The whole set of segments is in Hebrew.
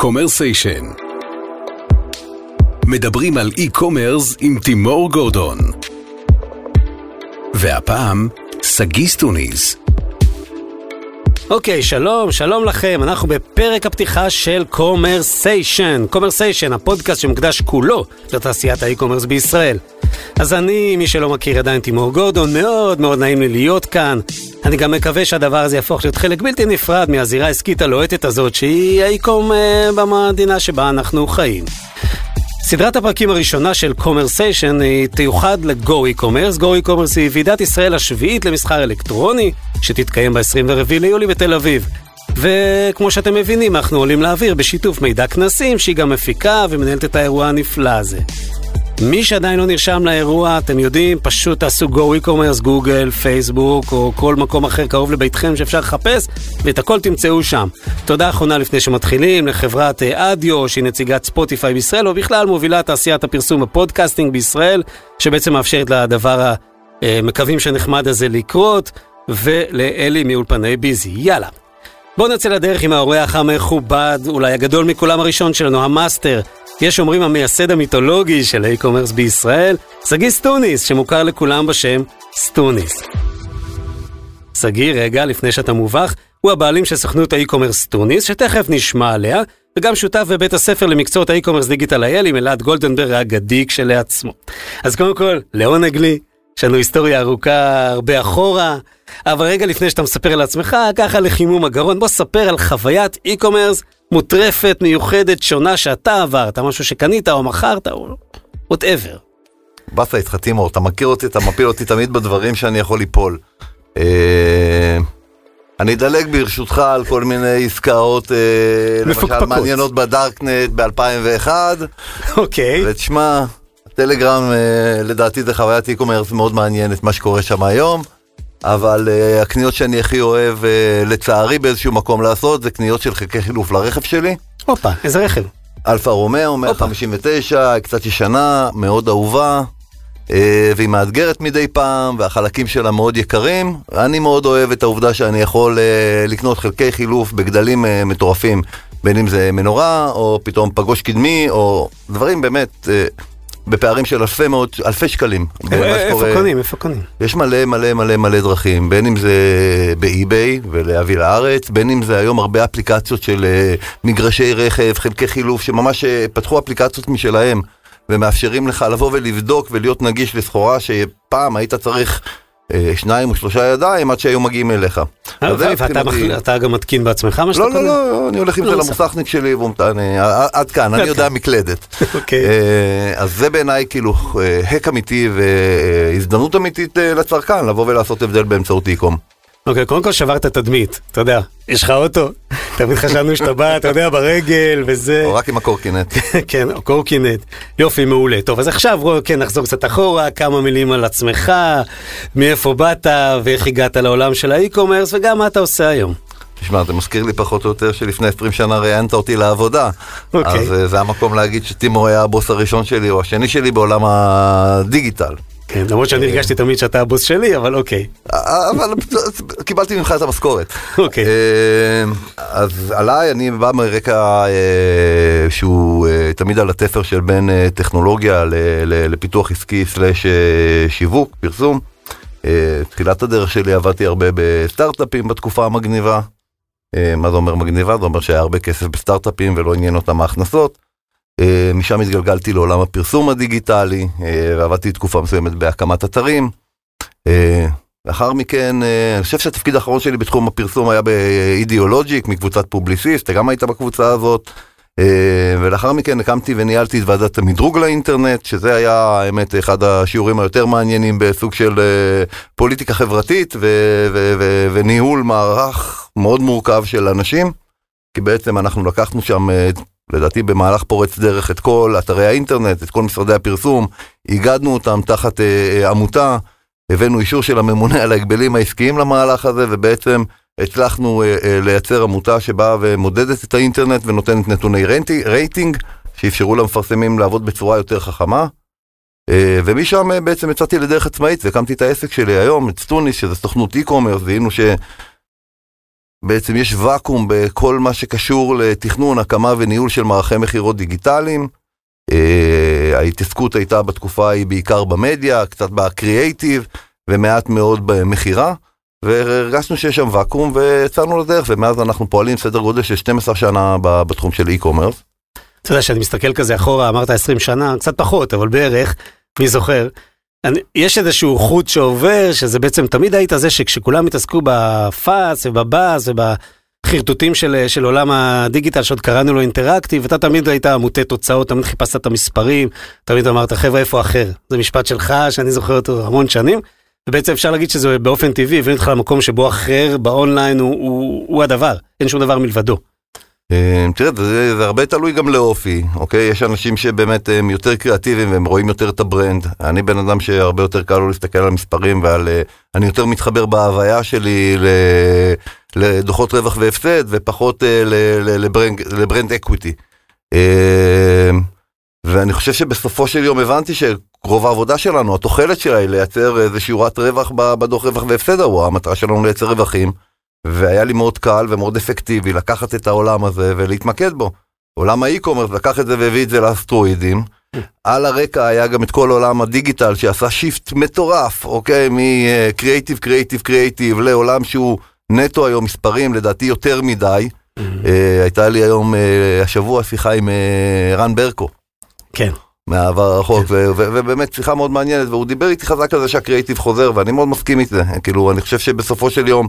קומרסיישן מדברים על e-commerce עם תימור גורדון והפעם שגיא סטוניס אוקיי, שלום, שלום לכם. אנחנו בפרק הפתיחה של קומרסיישן. קומרסיישן, הפודקאסט שמוקדש כולו לתעשיית ה e-commerce בישראל. אז אני, מי שלא מכיר עדיין תימור גורדון, מאוד מאוד נעים לי להיות כאן. אני גם מקווה שהדבר הזה יהפוך להיות חלק בלתי נפרד מהזירה העסקית הלוהטת הזאת, שהיא ה e-com אה, במדינה שבה אנחנו חיים. סדרת הפרקים הראשונה של קומרסיישן היא תיוחד ל-Go e-commerce. Go e-commerce היא ועידת ישראל השביעית למסחר אלקטרוני, שתתקיים ב-24 ליולי בתל אביב. וכמו שאתם מבינים, אנחנו עולים לאוויר בשיתוף מידע כנסים, שהיא גם מפיקה ומנהלת את האירוע הנפלא הזה. מי שעדיין לא נרשם לאירוע, אתם יודעים, פשוט תעשו Go e-commerce, גוגל, פייסבוק, או כל מקום אחר קרוב לביתכם שאפשר לחפש, ואת הכל תמצאו שם. תודה אחרונה לפני שמתחילים לחברת אה, אדיו, שהיא נציגת ספוטיפיי בישראל, או בכלל מובילה תעשיית הפרסום ב podcasting בישראל, שבעצם מאפשרת לדבר המקווים שנחמד הזה לקרות, ולאלי מאולפני ביזי. יאללה. בואו נצא לדרך עם האורח המכובד, אולי הגדול מכולם הראשון שלנו, המאסטר. יש אומרים המייסד המיתולוגי של ה e-commerce בישראל, שגיא סטוניס, שמוכר לכולם בשם סטוניס. שגיא, רגע, לפני שאתה מובך, הוא הבעלים של סוכנות ה e-commerce סטוניס, שתכף נשמע עליה, וגם שותף בבית הספר למקצועות ה e-commerce דיגיטל אייל עם אלעד גולדנברג האגדי כשלעצמו. אז קודם כל, לעונג לי, יש לנו היסטוריה ארוכה הרבה אחורה, אבל רגע לפני שאתה מספר על עצמך, ככה לחימום הגרון, בוא ספר על חוויית e-commerce מטורפת, מיוחדת, שונה שאתה עברת, משהו שקנית או מכרת או whatever. באסה איתך תימור, אתה מכיר אותי, אתה מפיל אותי תמיד בדברים שאני יכול ליפול. אה, אני אדלג ברשותך על כל מיני עסקאות, אה. למשל מעניינות בדארקנט ב-2001. אוקיי. ותשמע, טלגרם אה, לדעתי זה חוויית e-commerce מאוד מעניינת מה שקורה שם היום. אבל uh, הקניות שאני הכי אוהב, uh, לצערי באיזשהו מקום לעשות, זה קניות של חלקי חילוף לרכב שלי. הופה, איזה רכב? אלפה רומאו, 159, קצת ישנה, מאוד אהובה, והיא מאתגרת מדי פעם, והחלקים שלה מאוד יקרים. אני מאוד אוהב את העובדה שאני יכול לקנות חלקי חילוף בגדלים מטורפים, בין אם זה מנורה, או פתאום פגוש קדמי, או דברים באמת... בפערים של אלפי מאות, אלפי שקלים. במה איפה. קונים? איפה קונים? יש מלא מלא מלא מלא דרכים, בין אם זה ב eBay ולהביא לארץ, בין אם זה היום הרבה אפליקציות של אה, מגרשי רכב, חלקי חילוף, שממש אה, פתחו אפליקציות משלהם, ומאפשרים לך לבוא ולבדוק ולהיות נגיש לסחורה שפעם היית צריך אה, שניים או שלושה ידיים עד שהיו מגיעים אליך. אה, ואתה גם מתקין בעצמך מה שאתה לא, לא, קונה? לא, אני הולך עם לא, זה. למוסכניק שלי, אה, עד כאן, אני יודע. מקלדת. אוקיי. אה, אז זה בעיניי כאילו אה, הק אמיתי והזדמנות אמיתית אה, לצרכן לבוא ולעשות הבדל באמצעות אי-קום. אוקיי, קודם כל שברת תדמית, אתה יודע, יש לך אוטו, תמיד חשבנו שאתה בא, אתה יודע, ברגל וזה, או רק עם הקורקינט. כן, או קורקינט, יופי, מעולה. טוב, אז עכשיו כן, נחזור קצת אחורה, כמה מילים על עצמך, מאיפה באת ואיך הגעת לעולם של האי-קומרס, וגם מה אתה עושה היום. תשמע, זה מזכיר לי פחות או יותר שלפני 20 שנה ראיינת אותי לעבודה. אוקיי. אז אה, זה המקום להגיד שטימור היה הבוס הראשון שלי או השני שלי בעולם הדיגיטל. כן, למרות שאני הרגשתי תמיד שאתה הבוס שלי, אבל אוקיי. אבל קיבלתי ממך את המשכורת. אוקיי. אה, אז עליי, אני בא מרקע אה, שהוא אה, תמיד על התפר של בין טכנולוגיה לפיתוח עסקי סלאש שיווק, פרסום. תחילת הדרך שלי עבדתי הרבה בסטארט-אפים בתקופה המגניבה. מה זה אומר מגניבה? זה אומר שהיה הרבה כסף בסטארט-אפים ולא עניין אותם ההכנסות. אה, משם התגלגלתי לעולם הפרסום הדיגיטלי, אה, ועבדתי תקופה מסוימת בהקמת אתרים. אה, לאחר מכן, אני חושב שהתפקיד האחרון שלי בתחום הפרסום היה באידיאולוג'יק מקבוצת פובליסיסט, אתה גם היית בקבוצה הזאת. ולאחר מכן הקמתי וניהלתי את ועדת המדרוג לאינטרנט, שזה היה האמת אחד השיעורים היותר מעניינים בסוג של פוליטיקה חברתית וניהול מערך מאוד מורכב של אנשים. כי בעצם אנחנו לקחנו שם, לדעתי במהלך פורץ דרך, את כל אתרי האינטרנט, את כל משרדי הפרסום, איגדנו אותם תחת אה, אה, עמותה, הבאנו אישור של הממונה על ההגבלים העסקיים למהלך הזה, ובעצם הצלחנו אה, אה, לייצר עמותה שבאה ומודדת את האינטרנט ונותנת נתוני רייטי- רייטינג, שאפשרו למפרסמים לעבוד בצורה יותר חכמה. אה, ומשם אה, בעצם יצאתי לדרך עצמאית והקמתי את העסק שלי היום, את סטוניס, שזה סוכנות e-commerce, זיהינו ש... בעצם יש ואקום בכל מה שקשור לתכנון, הקמה וניהול של מערכי מכירות דיגיטליים. אה, ההתעסקות הייתה בתקופה ההיא בעיקר במדיה, קצת בקריאייטיב ומעט מאוד במכירה. והרגשנו שיש שם ואקום ויצאנו לדרך ומאז אנחנו פועלים סדר גודל של 12 שנה בתחום של e-commerce. אתה יודע שאני מסתכל כזה אחורה אמרת 20 שנה קצת פחות אבל בערך מי זוכר. אני, יש איזשהו חוט שעובר שזה בעצם תמיד היית זה שכשכולם התעסקו בפאס ובבאז ובחרטוטים של, של עולם הדיגיטל שעוד קראנו לו interactive אתה תמיד היית מוטה תוצאות תמיד חיפשת את המספרים תמיד אמרת חבר'ה איפה הסחר זה משפט שלך שאני זוכר אותו המון שנים. ובעצם אפשר להגיד שזה באופן טבעי הביא אותך למקום שבו הסחר באונליין הוא, הוא, הוא הדבר, אין שום דבר מלבדו. אה, תראה, זה, הרבה תלוי גם לאופי, אוקיי? יש אנשים שבאמת הם יותר קריאטיביים והם רואים יותר את ה brand. אני בן אדם שהרבה יותר קל לו להסתכל על המספרים ועל... אה, אני יותר מתחבר בהוויה שלי לדוחות רווח והפסד ופחות אה, ל brand equity. ואני חושב שבסופו של יום הבנתי שרוב העבודה שלנו, התוחלת שלה היא לייצר איזה שורת רווח בדוח רווח והפסד ההוא, המטרה שלנו לייצר רווחים. והיה לי מאוד קל ומאוד אפקטיבי לקחת את העולם הזה ולהתמקד בו. עולם ה e-commerce לקח את זה והביא את זה לאסטרואידים. על הרקע היה גם את כל עולם הדיגיטל שעשה shift מטורף, אוקיי? מ creative, creative, creative לעולם שהוא נטו היום מספרים, לדעתי יותר מדי. אה, הייתה לי היום, אה, השבוע, שיחה עם אה, רן ברקו. כן. מהעבר הרחוק, כן. ובאמת שיחה מאוד מעניינת, והוא דיבר איתי חזק על זה שהקריאיטיב חוזר, ואני מאוד מסכים איתי, כאילו, אני חושב שבסופו של יום,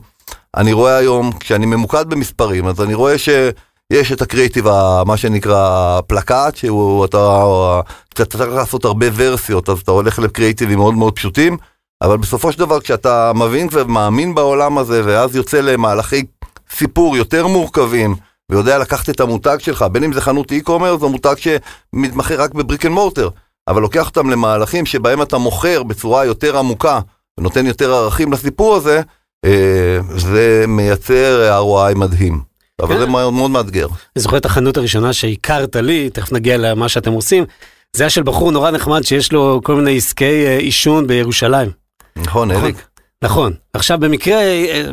אני רואה היום, כשאני ממוקד במספרים, אז אני רואה שיש את הקריאיטיב, מה שנקרא פלקט, שהוא, אתה, אתה צריך לעשות הרבה ורסיות, אז אתה הולך לקריאיטיבים מאוד מאוד פשוטים, אבל בסופו של דבר, כשאתה מבין ומאמין בעולם הזה, ואז יוצא למהלכי סיפור יותר מורכבים, ויודע לקחת את המותג שלך, בין אם זה חנות e-commerce או מותג שמתמחה רק בבריק אנד מורטר, אבל לוקח אותם למהלכים שבהם אתה מוכר בצורה יותר עמוקה ונותן יותר ערכים לסיפור הזה, אה, זה מייצר ROI מדהים. אבל זה כן. מאוד, מאוד מאתגר. אני זוכר את החנות הראשונה שהכרת לי, תכף נגיע למה שאתם עושים, זה היה של בחור נורא נחמד שיש לו כל מיני עסקי אה, עישון בירושלים. נכון, נכון. אריק. נכון. עכשיו במקרה, אה,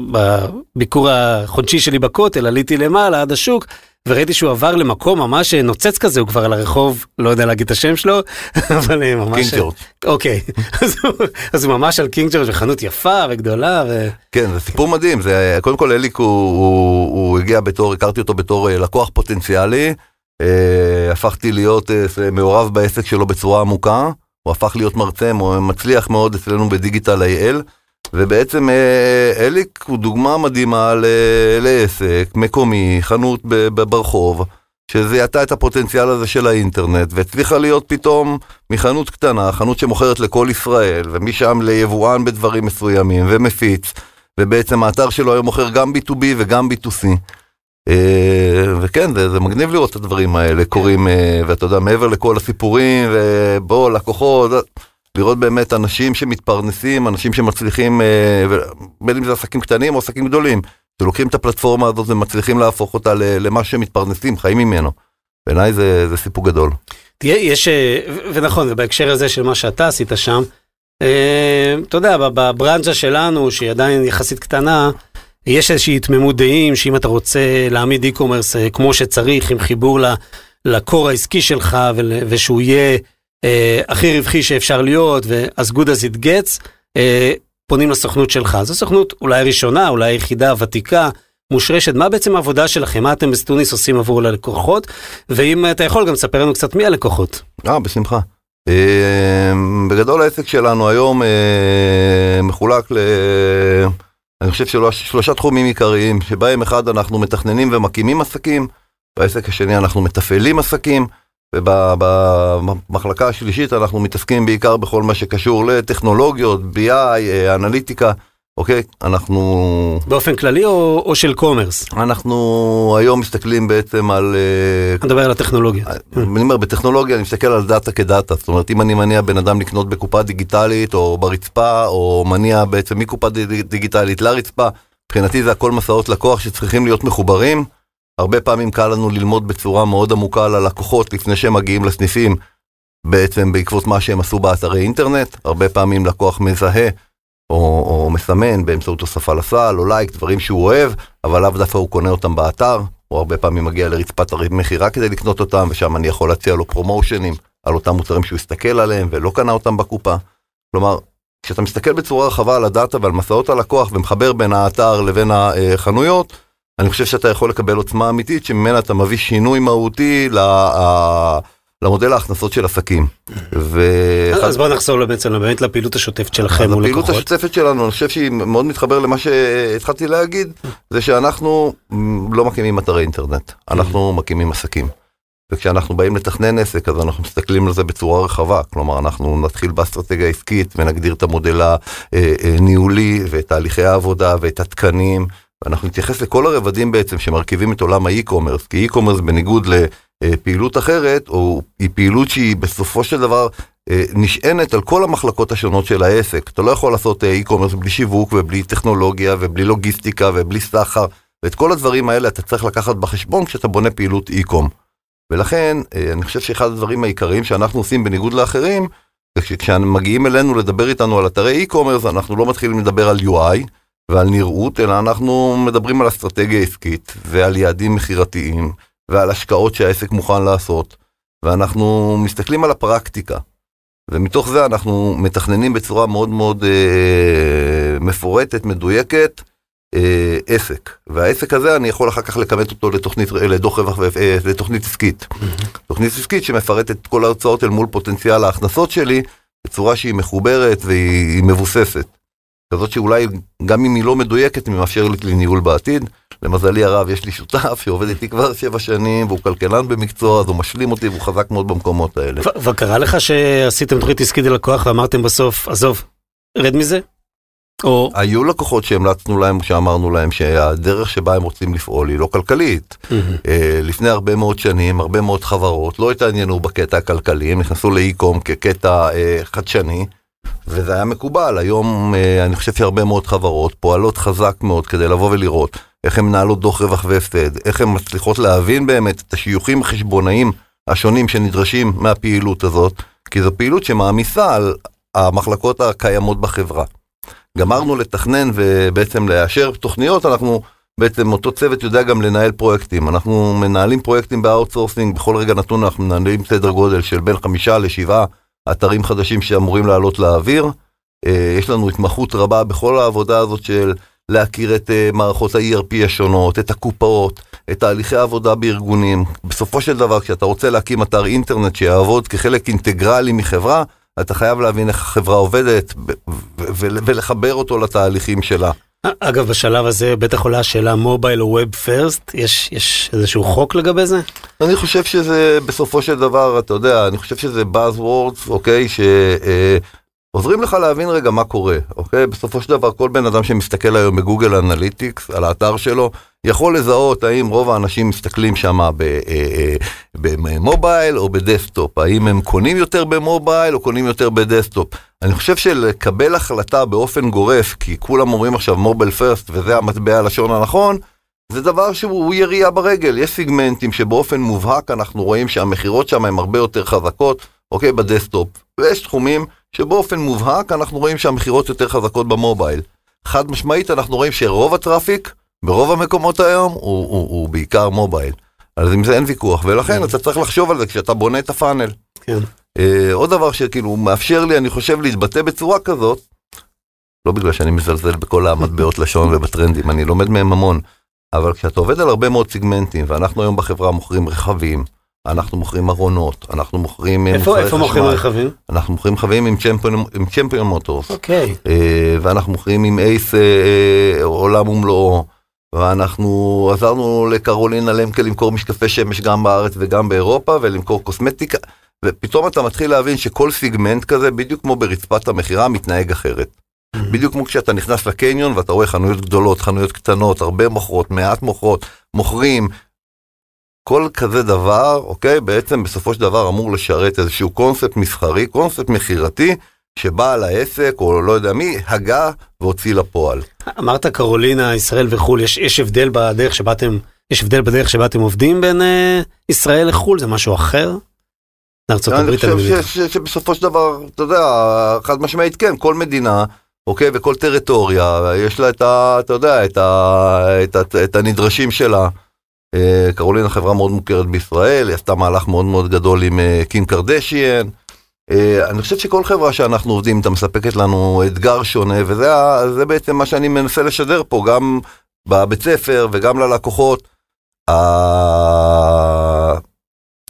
בביקור החודשי שלי בכותל, עליתי למעלה עד השוק, וראיתי שהוא עבר למקום ממש נוצץ כזה, הוא כבר על הרחוב, לא יודע להגיד את השם שלו, אבל אה, ממש... קינג ג'ורג'. אוקיי, אז הוא ממש על קינג ג'ורג' וחנות יפה וגדולה. ו... כן, זה סיפור מדהים, זה קודם כל אליק הוא, הוא, הוא הגיע בתור, הכרתי אותו בתור אה, לקוח פוטנציאלי, הפכתי להיות מעורב בעסק שלו בצורה עמוקה, הוא הפך להיות מרצה מצליח מאוד אצלנו בדיגיטל איי-אל. ובעצם אה, אליק הוא דוגמה מדהימה לעסק מקומי, חנות ברחוב, שזיהתה את הפוטנציאל הזה של האינטרנט, והצליחה להיות פתאום מחנות קטנה, חנות שמוכרת לכל ישראל, ומשם ליבואן בדברים מסוימים, ומפיץ, ובעצם האתר שלו היום מוכר גם B2B וגם B2C. אה, וכן, זה, זה מגניב לראות את הדברים האלה קורים, אה, ואתה יודע, מעבר לכל הסיפורים, ובוא, לקוחות, לראות באמת אנשים שמתפרנסים, אנשים שמצליחים, אה, בין אם זה עסקים קטנים או עסקים גדולים, שלוקחים את הפלטפורמה הזאת ומצליחים להפוך אותה למה שמתפרנסים, חיים ממנו. בעיניי זה, זה סיפור גדול. תהיה, יש, אה, ונכון, ובהקשר הזה של מה שאתה עשית שם, אה, אתה יודע, בברנז'ה שלנו, שהיא עדיין יחסית קטנה, יש איזושהי תמימות דעים שאם אתה רוצה להעמיד e-commerce כמו שצריך, עם חיבור לקור העסקי שלך ושהוא יהיה הכי רווחי שאפשר להיות, ו-as good as it gets, אה, פונים לסוכנות שלך. זו סוכנות אולי ראשונה, אולי יחידה ותיקה, מושרשת. מה בעצם העבודה שלכם? מה אתם בסטוניס עושים עבור הלקוחות? ואם אתה יכול גם לספר לנו קצת מי הלקוחות. אה, בשמחה. אה, בגדול העסק שלנו היום אה, מחולק ל... אני חושב שלושה תחומים עיקריים, שבהם אחד אנחנו מתכננים ומקימים עסקים, בעסק השני אנחנו מתפעלים עסקים, ובמחלקה השלישית אנחנו מתעסקים בעיקר בכל מה שקשור לטכנולוגיות, BI, אה, אנליטיקה, אוקיי? אנחנו... באופן כללי או, או של commerce? אנחנו היום מסתכלים בעצם על... אה, אני מדבר על הטכנולוגיה. אה, אני אומר, בטכנולוגיה אני מסתכל על דאטה כדאטה, זאת אומרת, אם אני מניע בן אדם לקנות בקופה דיגיטלית או ברצפה, או מניע בעצם מקופה דיגיטלית לרצפה, מבחינתי זה הכל מסעות לקוח שצריכים להיות מחוברים. הרבה פעמים קל לנו ללמוד בצורה מאוד עמוקה על הלקוחות לפני שהם מגיעים לסניפים, בעצם בעקבות מה שהם עשו באתרי אינטרנט. הרבה פעמים לקוח מזהה או, או מסמן באמצעות הוספה לסל, או לייק, דברים שהוא אוהב, אבל לאו דווקא הוא קונה אותם באתר, או הרבה פעמים מגיע לרצפת המכירה כדי לקנות אותם, ושם אני יכול להציע לו פרומושנים על אותם מוצרים שהוא הסתכל עליהם ולא קנה אותם בקופה. כלומר, כשאתה מסתכל בצורה רחבה על הדאטה ועל מסעות הלקוח ומחבר בין האתר לבין החנויות, אני חושב שאתה יכול לקבל עוצמה אמיתית שממנה אתה מביא שינוי מהותי למודל ההכנסות של עסקים. אז בוא נחזור בעצם באמת לפעילות השוטפת שלכם מול לקוחות. הפעילות השוטפת שלנו, אני חושב שהיא מאוד מתחבר למה שהתחלתי להגיד, זה שאנחנו לא מקימים אתרי אינטרנט, אנחנו מקימים עסקים. וכשאנחנו באים לתכנן עסק אז אנחנו מסתכלים על זה בצורה רחבה, כלומר אנחנו נתחיל באסטרטגיה עסקית ונגדיר את המודל הניהולי ואת תהליכי העבודה ואת התקנים, ואנחנו נתייחס לכל הרבדים בעצם שמרכיבים את עולם ה e-commerce, כי e-commerce בניגוד לפעילות אחרת, או היא פעילות שהיא בסופו של דבר נשענת על כל המחלקות השונות של העסק. אתה לא יכול לעשות e-commerce בלי שיווק ובלי טכנולוגיה ובלי לוגיסטיקה ובלי סחר, ואת כל הדברים האלה אתה צריך לקחת בחשבון כשאתה בונה פעילות e-com. ולכן אני חושב שאחד הדברים העיקריים שאנחנו עושים בניגוד לאחרים, כשמגיעים אלינו לדבר איתנו על אתרי אי-קומרס, אנחנו לא מתחילים לדבר על UI ועל נראות, אלא אנחנו מדברים על אסטרטגיה עסקית ועל יעדים מכירתיים ועל השקעות שהעסק מוכן לעשות, ואנחנו מסתכלים על הפרקטיקה. ומתוך זה אנחנו מתכננים בצורה מאוד מאוד אה, מפורטת, מדויקת, אה, עסק. והעסק הזה אני יכול אחר כך לכמת אותו לתוכנית, לדוח רווח, אה, לתוכנית עסקית. Mm-hmm. תוכנית עסקית שמפרטת את כל ההוצאות אל מול פוטנציאל ההכנסות שלי, בצורה שהיא מחוברת והיא מבוססת. כזאת שאולי גם אם היא לא מדויקת, היא מאפשרת לי ניהול בעתיד. למזלי הרב, יש לי שותף שעובד איתי כבר שבע שנים, והוא כלכלן במקצוע, אז הוא משלים אותי והוא חזק מאוד במקומות האלה. וקרה לך שעשיתם תוכנית עסקית ללקוח ואמרתם בסוף, עזוב, רד מזה? או... היו לקוחות שהמלצנו להם, שאמרנו להם שהדרך שבה הם רוצים לפעול היא לא כלכלית. Mm-hmm. לפני הרבה מאוד שנים, הרבה מאוד חברות לא התעניינו בקטע הכלכלי, הם נכנסו לאי-קום כקטע uh, חדשני, וזה היה מקובל. היום אה, אני חושב שהרבה מאוד חברות פועלות חזק מאוד כדי לבוא ולראות איך הן מנהלות דוח רווח והפסד, איך הן מצליחות להבין באמת את השיוכים החשבונאיים השונים שנדרשים מהפעילות הזאת, כי זו פעילות שמעמיסה על המחלקות הקיימות בחברה. גמרנו לתכנן ובעצם לאשר תוכניות, אנחנו בעצם אותו צוות יודע גם לנהל פרויקטים. אנחנו מנהלים פרויקטים ב outsourcing, בכל רגע נתון אנחנו מנהלים סדר גודל של בין חמישה לשבעה אתרים חדשים שאמורים לעלות לאוויר. אה, יש לנו התמחות רבה בכל העבודה הזאת של להכיר את אה, מערכות ה-ERP השונות, את הקופאות, את תהליכי העבודה בארגונים. בסופו של דבר, כשאתה רוצה להקים אתר אינטרנט שיעבוד כחלק אינטגרלי מחברה, אתה חייב להבין איך החברה עובדת ולחבר אותו לתהליכים שלה. אגב, בשלב הזה בטח עולה השאלה מובייל או ווב פרסט, יש, איזשהו חוק לגבי זה? אני חושב שזה בסופו של דבר, אתה יודע, אני חושב שזה Buzzwords, אוקיי, ש... אה, לך להבין רגע מה קורה, אוקיי? בסופו של דבר כל בן אדם שמסתכל היום ב Google Analytics על האתר שלו, יכול לזהות האם רוב האנשים מסתכלים שם אה, אה, במובייל או ב desktop, האם הם קונים יותר במובייל או קונים יותר ב desktop. אני חושב שלקבל החלטה באופן גורף, כי כולם אומרים עכשיו mobile first וזה המטבע הלשון הנכון, זה דבר שהוא ירייה ברגל, יש סיגמנטים שבאופן מובהק אנחנו רואים שהמכירות שם הן הרבה יותר חזקות, אוקיי, ב desktop, ויש תחומים שבאופן מובהק אנחנו רואים שהמכירות יותר חזקות במובייל. חד משמעית אנחנו רואים שרוב ה traffic ברוב המקומות היום הוא, הוא, הוא בעיקר מובייל. אז עם זה אין ויכוח, ולכן אתה צריך לחשוב על זה כשאתה בונה את ה funnel. כן. אה, עוד דבר שכאילו מאפשר לי, אני חושב, להתבטא בצורה כזאת, לא בגלל שאני מזלזל בכל המטבעות לשון ובטרנדים, אני לומד מהם המון, אבל כשאתה עובד על הרבה מאוד סיגמנטים, ואנחנו היום בחברה מוכרים רכבים, אנחנו מוכרים ארונות, אנחנו מוכרים... אה, איפה, איפה מוכרים רכבים? אנחנו מוכרים רכבים עם צ'מפיון, עם צ'מפיון מוטורס. אוקיי. Uh, ואנחנו מוכרים עם אייס uh, עולם ומלואו. ואנחנו עזרנו לקרולינה למקה למכור משקפי שמש גם בארץ וגם באירופה ולמכור קוסמטיקה ופתאום אתה מתחיל להבין שכל סיגמנט כזה בדיוק כמו ברצפת המכירה מתנהג אחרת. Mm-hmm. בדיוק כמו כשאתה נכנס לקניון ואתה רואה חנויות גדולות, חנויות קטנות, הרבה מוכרות, מעט מוכרות, מוכרים. כל כזה דבר, אוקיי, בעצם בסופו של דבר אמור לשרת איזשהו קונספט מסחרי, קונספט מכירתי, שבעל העסק, או לא יודע מי, הגה והוציא לפועל. אמרת קרולינה, ישראל וחו"ל, יש, יש הבדל בדרך שבה אתם, יש הבדל בדרך שבה אתם עובדים בין אה, ישראל לחו"ל? זה משהו אחר? לארצות הברית אני חושב שבסופו של דבר, אתה יודע, חד משמעית כן, כל מדינה אוקיי? וכל טריטוריה, יש לה את ה... אתה יודע, את, ה, את, ה, את הנדרשים שלה. אה, קרולינה חברה מאוד מוכרת בישראל, היא עשתה מהלך מאוד מאוד גדול עם אה, קים קרדשיאן. אה, אני חושב שכל חברה שאנחנו עובדים, אתה מספקת לנו אתגר שונה, וזה בעצם מה שאני מנסה לשדר פה, גם בבית ספר וגם ללקוחות.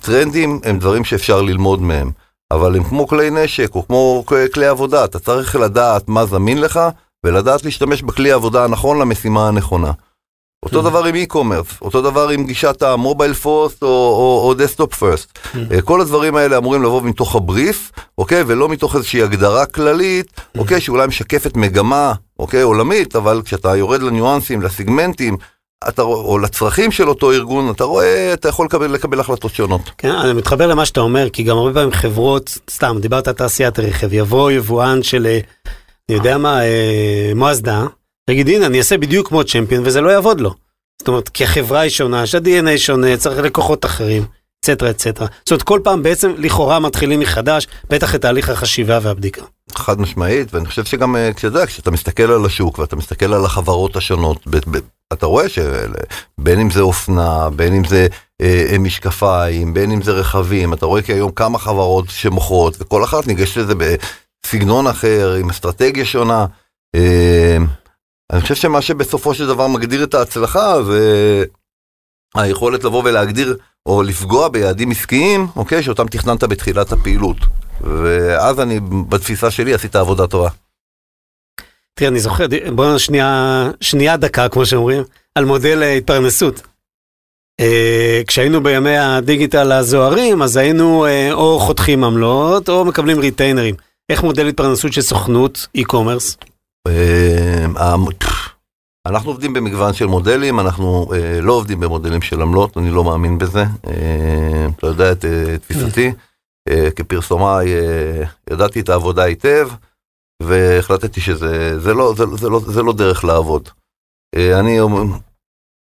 הטרנדים הם דברים שאפשר ללמוד מהם, אבל הם כמו כלי נשק או כמו כלי עבודה, אתה צריך לדעת מה זמין לך ולדעת להשתמש בכלי העבודה הנכון למשימה הנכונה. אותו דבר עם e-commerce, אותו דבר עם גישת ה mobile first או, או, או desktop first. כל הדברים האלה אמורים לבוא מתוך הבריף, אוקיי? ולא מתוך איזושהי הגדרה כללית, אוקיי? שאולי משקפת מגמה, אוקיי? עולמית, אבל כשאתה יורד לניואנסים, לסיגמנטים, אתה, או לצרכים של אותו ארגון, אתה רואה, אתה יכול לקבל, לקבל החלטות שונות. כן, אני מתחבר למה שאתה אומר, כי גם הרבה פעמים חברות, סתם, דיברת על תעשיית הרכב, יבוא יבואן של, אה, אני יודע מה, אה, מואזדה, תגיד, הנה, אני אעשה בדיוק כמו צ'מפיון, וזה לא יעבוד לו. זאת אומרת, כי החברה היא שונה, שה-DNA שונה, צריך לקוחות אחרים, אצטרה אצטרה. זאת אומרת, כל פעם בעצם לכאורה מתחילים מחדש, בטח את תהליך החשיבה והבדיקה. חד משמעית, ואני חושב שגם, אה, כשאתה מסתכל על השוק ואתה מסתכל על החברות השונות, אתה רואה שבין אם זה אופנה, בין אם זה אה, אה, משקפיים, בין אם זה רכבים, אתה רואה כי היום כמה חברות שמוכרות, וכל אחת ניגשת לזה בסגנון אחר, עם אסטרטגיה שונה. אה, אני חושב שמה שבסופו של דבר מגדיר את ההצלחה זה היכולת לבוא ולהגדיר או לפגוע ביעדים עסקיים, אוקיי, שאותם תכננת בתחילת הפעילות. ואז אני, בתפיסה שלי, עשית עבודה טובה. תראה, אני זוכר, בואו שנייה, שנייה דקה, כמו שאומרים, על מודל התפרנסות. אה, כשהיינו בימי הדיגיטל הזוהרים, אז היינו אה, או חותכים עמלות, או מקבלים ריטיינרים. איך מודל התפרנסות של סוכנות e-commerce? אה, פff, אנחנו עובדים במגוון של מודלים, אנחנו אה, לא עובדים במודלים של עמלות, אני לא מאמין בזה. אה, אתה יודע את אה, תפיסתי, אה, כפרסומאי אה, ידעתי את העבודה היטב, והחלטתי שזה זה לא, זה, זה לא, זה לא דרך לעבוד. אה, אני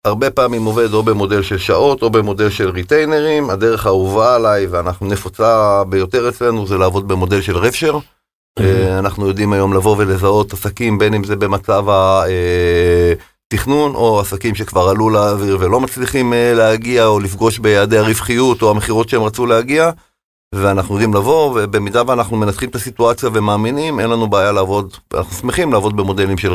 הרבה פעמים עובד או במודל של שעות או במודל של ריטיינרים, הדרך האהובה עליי ואנחנו נפוצה ביותר אצלנו זה לעבוד במודל של רפשר. אה, אנחנו יודעים היום לבוא ולזהות עסקים בין אם זה במצב התכנון או עסקים שכבר עלו לאוויר ולא מצליחים אה, להגיע או לפגוש ביעדי הרווחיות או המכירות שהם רצו להגיע. ואנחנו יודעים לבוא ובמידה ואנחנו מנתחים את הסיטואציה ומאמינים אין לנו בעיה לעבוד, אנחנו שמחים לעבוד במודלים של.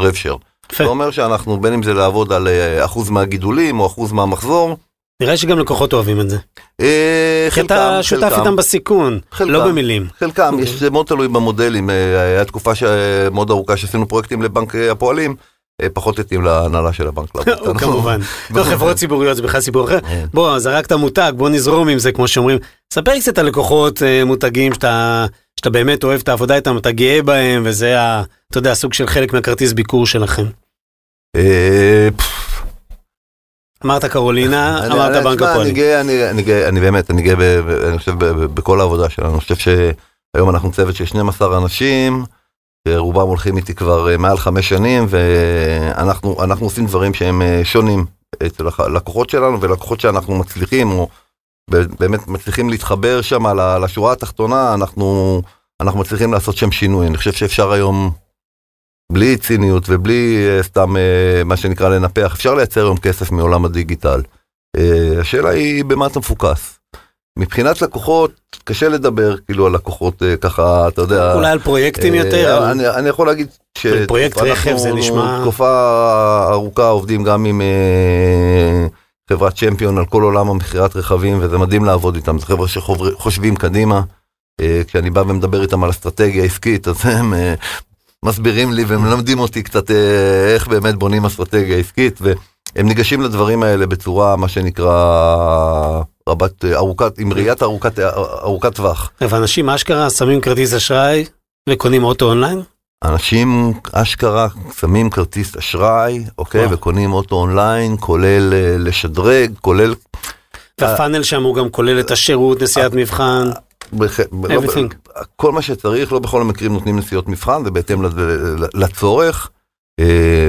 יפה. זה אומר שאנחנו בין אם זה לעבוד על אה, אחוז מהגידולים או אחוז מהמחזור. נראה שגם לקוחות אוהבים את זה. אה, כי אתה חלקם, שותף חלקם. איתם בסיכון, חלקם. לא במילים. חלקם, אוקיי. יש, זה מאוד תלוי במודלים, אה, היה תקופה מאוד ארוכה שעשינו פרויקטים לבנק הפועלים, פחות התאים להנהלה של הבנק. כמובן. לא, חברות ציבוריות זה בכלל סיפור אחר. כן. בוא, זרקת מותג, בוא נזרום עם זה, כמו שאומרים. ספר קצת על לקוחות אה, מותגים שאתה, שאתה באמת אוהב את העבודה איתם, אתה גאה בהם, וזה, ה, אתה יודע, סוג של חלק מהכרטיס ביקור שלכם. אה, אמרת קרולינה, אני- אמרת בנק הפועלים. אני- באמת, אני גאה, אני חושב, בכל העבודה שלנו, אני חושב שהיום אנחנו צוות של 12 אנשים, רובם הולכים איתי כבר אה, מעל חמש שנים, ואנחנו אנחנו עושים דברים שהם אה, שונים אצל הלקוחות שלנו, ולקוחות שאנחנו מצליחים, או באמת מצליחים להתחבר שם לשורה התחתונה, אנחנו, אנחנו מצליחים לעשות שם שינוי. אני חושב שאפשר היום, בלי ציניות ובלי אה, סתם אה, מה שנקרא לנפח, אפשר לייצר היום כסף מעולם הדיגיטל. אה, השאלה היא במה אתה מפוקס. מבחינת לקוחות, קשה לדבר כאילו על לקוחות ככה, אתה יודע. אולי על פרויקטים יותר. אני, אני יכול להגיד ש... פרויקט רכב זה נשמע- תקופה ארוכה עובדים גם עם חברת צ'מפיון על כל עולם המכירת רכבים, וזה מדהים לעבוד איתם, זה חבר'ה שחושבים קדימה. אה, כשאני בא ומדבר איתם על אסטרטגיה עסקית, אז הם אה, מסבירים לי ומלמדים אותי קצת אה, איך באמת בונים אסטרטגיה עסקית, והם ניגשים לדברים האלה בצורה, מה שנקרא, רבת, ארוכת, עם ראיית ארוכת, ארוכת טווח. ואנשים אשכרה שמים כרטיס אשראי וקונים אוטו אונליין? אנשים אשכרה שמים כרטיס אשראי, אוקיי, וואו. וקונים אוטו אונליין, כולל אה, לשדרג, כולל... והפאנל שם הוא גם כולל את השירות, נסיעת מבחן. בח- לא-. כל מה שצריך, לא בכל המקרים נותנים נסיעות מבחן, זה בהתאם לצורך. אה,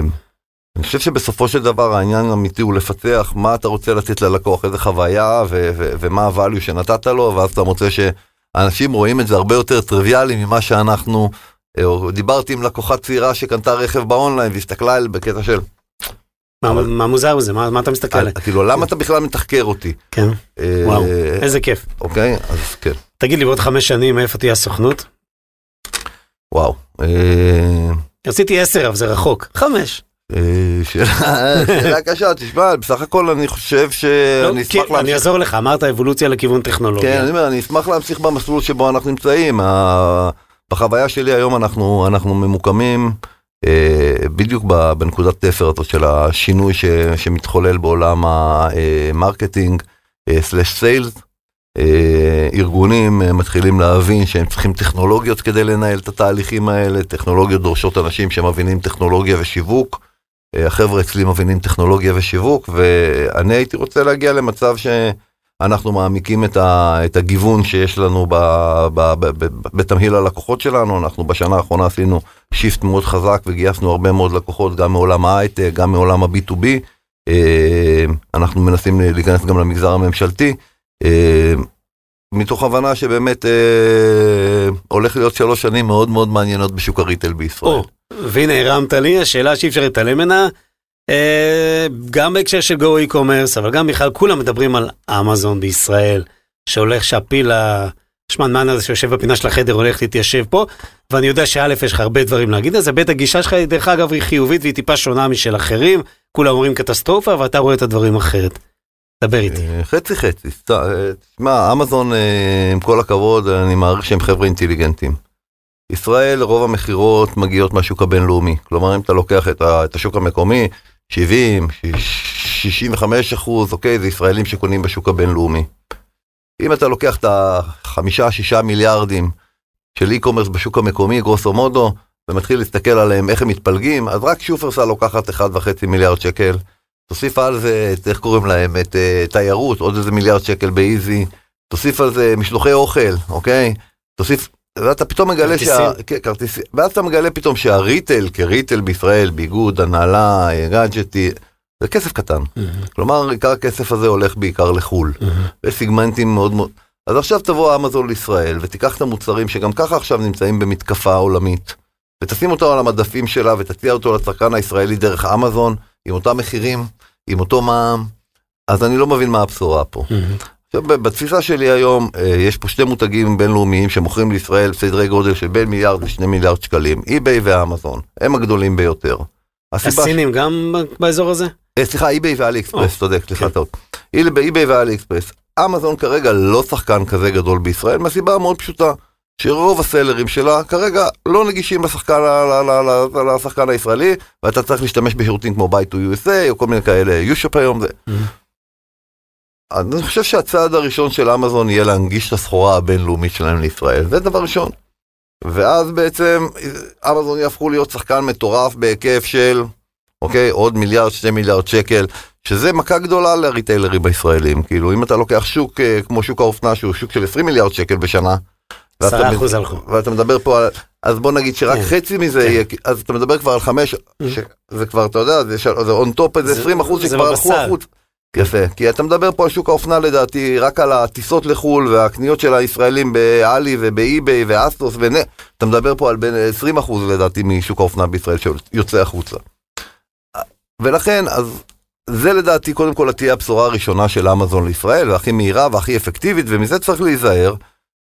אני חושב שבסופו של דבר העניין האמיתי הוא לפתח מה אתה רוצה לתת ללקוח, איזה חוויה ו- ו- ומה הvalue שנתת לו, ואז אתה מוצא שאנשים רואים את זה הרבה יותר טריוויאלי ממה שאנחנו אה, או דיברתי עם לקוחה צעירה שקנתה רכב באונליין והסתכלה על בקטע של, מה- אבל- מה מוזר בזה? מה מה אתה מסתכל עליי? כאילו למה אתה בכלל מתחקר אותי? כן, אה, וואו, איזה כיף. אוקיי, אז כן, תגיד לי, בעוד חמש שנים, איפה תהיה הסוכנות? וואו. אה, רציתי עשר, אבל זה רחוק. חמש. אה, שאלה קשה, תשמע, בסך הכל אני חושב לא, שאני כי- אשמח אני להמשיך. אעזור לך, אמרת אבולוציה לכיוון כן, טכנולוגיה. אני אומר, אני אשמח להמשיך במסלול שבו אנחנו נמצאים. בחוויה שלי היום אנחנו, אנחנו ממוקמים אה, בדיוק בנקודת תפר הזאת של השינוי ש, שמתחולל בעולם ה marketing slash sales. ארגונים אה, מתחילים להבין שהם צריכים טכנולוגיות כדי לנהל את התהליכים האלה, טכנולוגיות דורשות אנשים שמבינים טכנולוגיה ושיווק. אה, החבר'ה אצלי מבינים טכנולוגיה ושיווק, ואני הייתי רוצה להגיע למצב שאנחנו מעמיקים את, ה, את הגיוון שיש לנו ב, ב, ב, ב, בתמהיל הלקוחות שלנו. אנחנו בשנה האחרונה עשינו שיפט מאוד חזק וגייסנו הרבה מאוד לקוחות גם מעולם ההייטק, גם מעולם ה-B2B. אה, אנחנו מנסים להיכנס גם למגזר הממשלתי. אה, מתוך הבנה שבאמת אה, הולך להיות שלוש שנים מאוד מאוד מעניינות בשוק הריטל בישראל. או, והנה הרמת לי, השאלה שאי אפשר להתעלם ממנה, גם בהקשר של גו e-commerce, אבל גם בכלל כולם מדברים על אמזון בישראל, שהולך שהפיל השמנמן הזה שיושב בפינה של החדר הולך להתיישב פה, ואני יודע שא' יש לך הרבה דברים להגיד על זה, ב' הגישה שלך דרך אגב היא חיובית והיא טיפה שונה משל אחרים, כולם אומרים קטסטרופה ואתה רואה את הדברים אחרת. דבר איתי. אה, חצי חצי, סת- אה, תשמע, אמזון, אה, עם כל הכבוד, אני מעריך שהם חבר'ה אינטליגנטים. ישראל, רוב המכירות מגיעות מהשוק הבינלאומי. כלומר, אם אתה לוקח את השוק המקומי, 70, 65 אחוז, אוקיי, זה ישראלים שקונים בשוק הבינלאומי. אם אתה לוקח את החמישה, שישה מיליארדים של e-commerce בשוק המקומי, גרוסו מודו, ומתחיל להסתכל עליהם, איך הם מתפלגים, אז רק שופרסל לוקחת 1.5 מיליארד שקל. תוסיף על זה, את, איך קוראים להם, את uh, תיירות, עוד איזה מיליארד שקל באיזי, תוסיף על זה משלוחי אוכל, אוקיי? תוסיף, ואתה פתאום מגלה שה... כרטיסים. כן, כרטיסים. ואז אתה מגלה פתאום שהריטל, כריטל בישראל, ביגוד, הנהלה, גאדג'טי, זה כסף קטן. כלומר, עיקר הכסף הזה הולך בעיקר לחו"ל. וסיגמנטים מאוד מאוד... אז עכשיו תבוא אמזון לישראל ותיקח את המוצרים שגם ככה עכשיו נמצאים במתקפה עולמית, ותשים אותו על המדפים שלה ותציע אותו לצרכן הישראלי דרך אמזון, עם אותם מחירים, עם אותו מע"מ, אז אני לא מבין מה הבשורה פה. עכשיו, בתפיסה שלי היום, אה, יש פה שני מותגים בינלאומיים שמוכרים לישראל בסדרי גודל של בין מיליארד לשני מיליארד שקלים, אי-ביי ואמזון, הם הגדולים ביותר. הסינים גם באזור הזה? אה, סליחה, eBay ו AliExpress, או, צודק, סליחה כן. טעות. eBay ו AliExpress. אמזון כרגע לא שחקן כזה גדול בישראל, מהסיבה המאוד פשוטה, שרוב הסלרים שלה כרגע לא נגישים לשחקן, לשחקן הישראלי, ואתה צריך להשתמש בשירותים כמו Buy2USA או כל מיני כאלה, יושופ היום. זה. אני חושב שהצעד הראשון של אמזון יהיה להנגיש את הסחורה הבינלאומית שלהם לישראל, זה דבר ראשון. ואז בעצם אמזון יהפכו להיות שחקן מטורף בהיקף של, אוקיי, עוד מיליארד, שני מיליארד שקל, שזה מכה גדולה לריטיילרים הישראלים. כאילו, אם אתה לוקח שוק אה, כמו שוק האופנה, שהוא שוק של 20 מיליארד שקל בשנה, ואתה מד-. ואתה מדבר פה על, אז בוא נגיד שרק כן. חצי מזה כן. יהיה, אז אתה מדבר כבר על חמש, זה כבר, אתה יודע, זה זה on top איזה זה- 20 אחוז שכבר הלכו. החוץ. יפה, כי אתה מדבר פה על שוק האופנה לדעתי, רק על הטיסות לחו"ל והקניות של הישראלים באלי ובאי-ביי ואסטוס ונ... אתה מדבר פה על בין 20 אחוז לדעתי משוק האופנה בישראל שיוצא החוצה. ולכן, אז זה לדעתי קודם כל תהיה הבשורה הראשונה של אמזון לישראל, והכי מהירה והכי אפקטיבית, ומזה צריך להיזהר.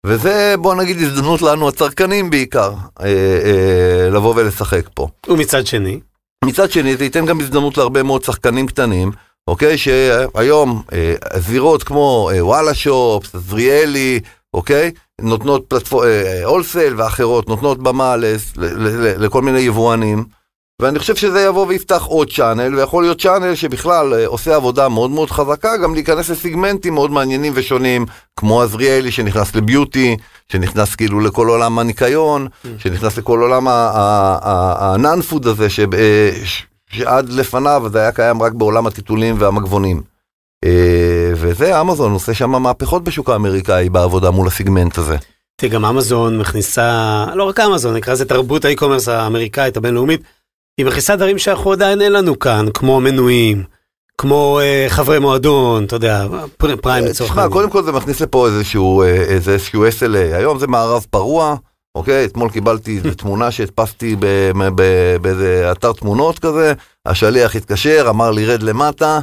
וזה בוא נגיד הזדמנות לנו הצרכנים בעיקר, אה, אה, לבוא ולשחק פה. ומצד שני, מצד שני זה ייתן גם הזדמנות להרבה מאוד שחקנים קטנים, אוקיי? שהיום אה, זירות כמו אה, וואלה שופס, עזריאלי, אוקיי? נותנות פלטפורמה, הולסל ואחרות נותנות במה לס- ל- ל- ל- לכל מיני יבואנים. ואני חושב שזה יבוא ויפתח עוד צ'אנל, ויכול להיות צ'אנל שבכלל אה, עושה עבודה מאוד מאוד חזקה, גם להיכנס לסיגמנטים מאוד מעניינים ושונים, כמו עזריאלי שנכנס לביוטי, שנכנס כאילו לכל עולם הניקיון, שנכנס לכל עולם הנאן פוד הזה, אה, שעד לפניו זה היה קיים רק בעולם הטיטולים והמגבונים. אה, וזה, אמזון עושה שם מהפכות בשוק האמריקאי בעבודה מול הסיגמנט הזה. תראה, גם אמזון מכניסה, לא רק אמזון, נקרא לזה תרבות האי-קומרס האמריקאית הבינלאומית, היא מכניסה דברים שאנחנו עדיין אין לנו כאן, כמו מנויים, כמו אה, חברי מועדון, אתה יודע, פר- פריים לצורך תשמע, העניין. קודם כל זה מכניס לפה איזשהו, אה, איזשהו SLA, היום זה מערב פרוע, אוקיי? אתמול קיבלתי תמונה שהדפסתי באיזה אתר תמונות כזה, השליח התקשר, אמר לי רד למטה,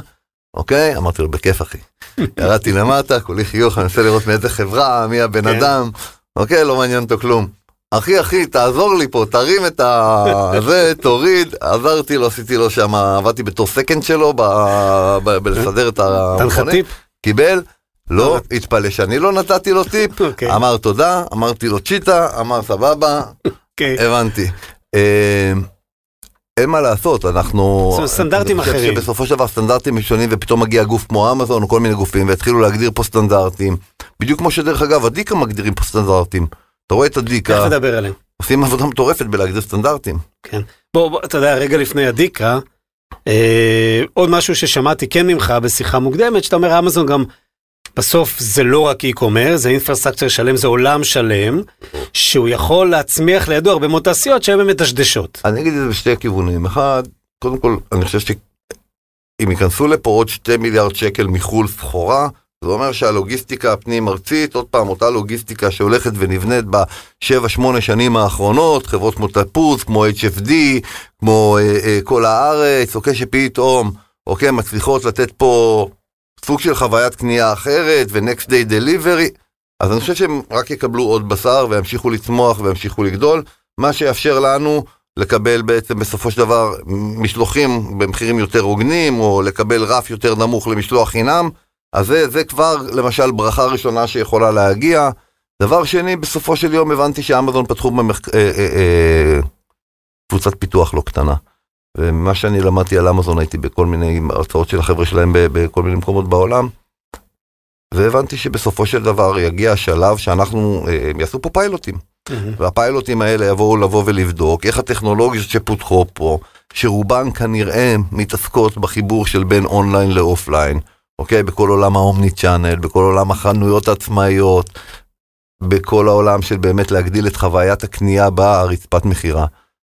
אוקיי? אמרתי לו בכיף אחי. ירדתי למטה, כולי חיוך, אני מנסה לראות מאיזה חברה, מי הבן כן. אדם, אוקיי? לא מעניין אותו כלום. אחי, אחי, תעזור לי פה, תרים את ה... זה, תוריד. עזרתי לו, עשיתי לו שם, עבדתי בתור סקנד שלו. ב... בלסדר את. טיפ? קיבל, לא. התפלא שאני לא נתתי לו טיפ, אוקיי. אמר תודה, אמרתי לו צ'יטה, אמר סבבה, אוקיי. הבנתי. אה, אין מה לעשות, אנחנו... סטנדרטים אחרים. שבסופו של דבר סטנדרטים שונים ופתאום מגיע גוף כמו אמזון או כל מיני גופים והתחילו להגדיר פה סטנדרטים. בדיוק כמו שדרך אגב הדיקה מגדירים פה סטנדרטים. אתה רואה את תכף הדיקה, נדבר עליהם. עושים עבודה מטורפת בלהגדיר סטנדרטים. כן. בוא, בוא, אתה יודע, רגע לפני הדיקה, אה, עוד משהו ששמעתי כן ממך בשיחה מוקדמת, שאתה אומר, אמזון גם, בסוף זה לא רק e-commerce, זה אינפרסטרקצ'ר שלם, זה עולם שלם, שהוא יכול להצמיח לידו הרבה מאוד תעשיות שהן מדשדשות. אני אגיד את זה בשתי כיוונים. אחד, קודם כל, אני חושב שאם ייכנסו לפה עוד שתי מיליארד שקל מחו"ל סחורה, זה אומר שהלוגיסטיקה הפנים ארצית, עוד פעם, אותה לוגיסטיקה שהולכת ונבנית בשבע שמונה שנים האחרונות, חברות כמו תפוז, כמו HFD, כמו אה, אה, כל הארץ, אוקיי, שפתאום, אוקיי, מצליחות לתת פה סוג של חוויית קנייה אחרת ו-next day delivery, אז אני חושב שהם רק יקבלו עוד בשר וימשיכו לצמוח וימשיכו לגדול, מה שיאפשר לנו לקבל בעצם בסופו של דבר משלוחים במחירים יותר הוגנים, או לקבל רף יותר נמוך למשלוח חינם, אז זה, זה כבר למשל ברכה ראשונה שיכולה להגיע. דבר שני, בסופו של יום הבנתי שאמזון פתחו במחק... אה, אה, אה, קבוצת פיתוח לא קטנה. ומה שאני למדתי על אמזון הייתי בכל מיני הרצאות של החבר'ה שלהם בכל מיני מקומות בעולם. והבנתי שבסופו של דבר יגיע השלב שאנחנו, אה, הם יעשו פה פיילוטים. והפיילוטים האלה יבואו לבוא ולבדוק איך הטכנולוגיות שפותחו פה, שרובן כנראה מתעסקות בחיבור של בין online ל offline, אוקיי? בכל עולם ה omni-channel, בכל עולם החנויות העצמאיות, בכל העולם של באמת להגדיל את חוויית הקנייה ברצפת מכירה.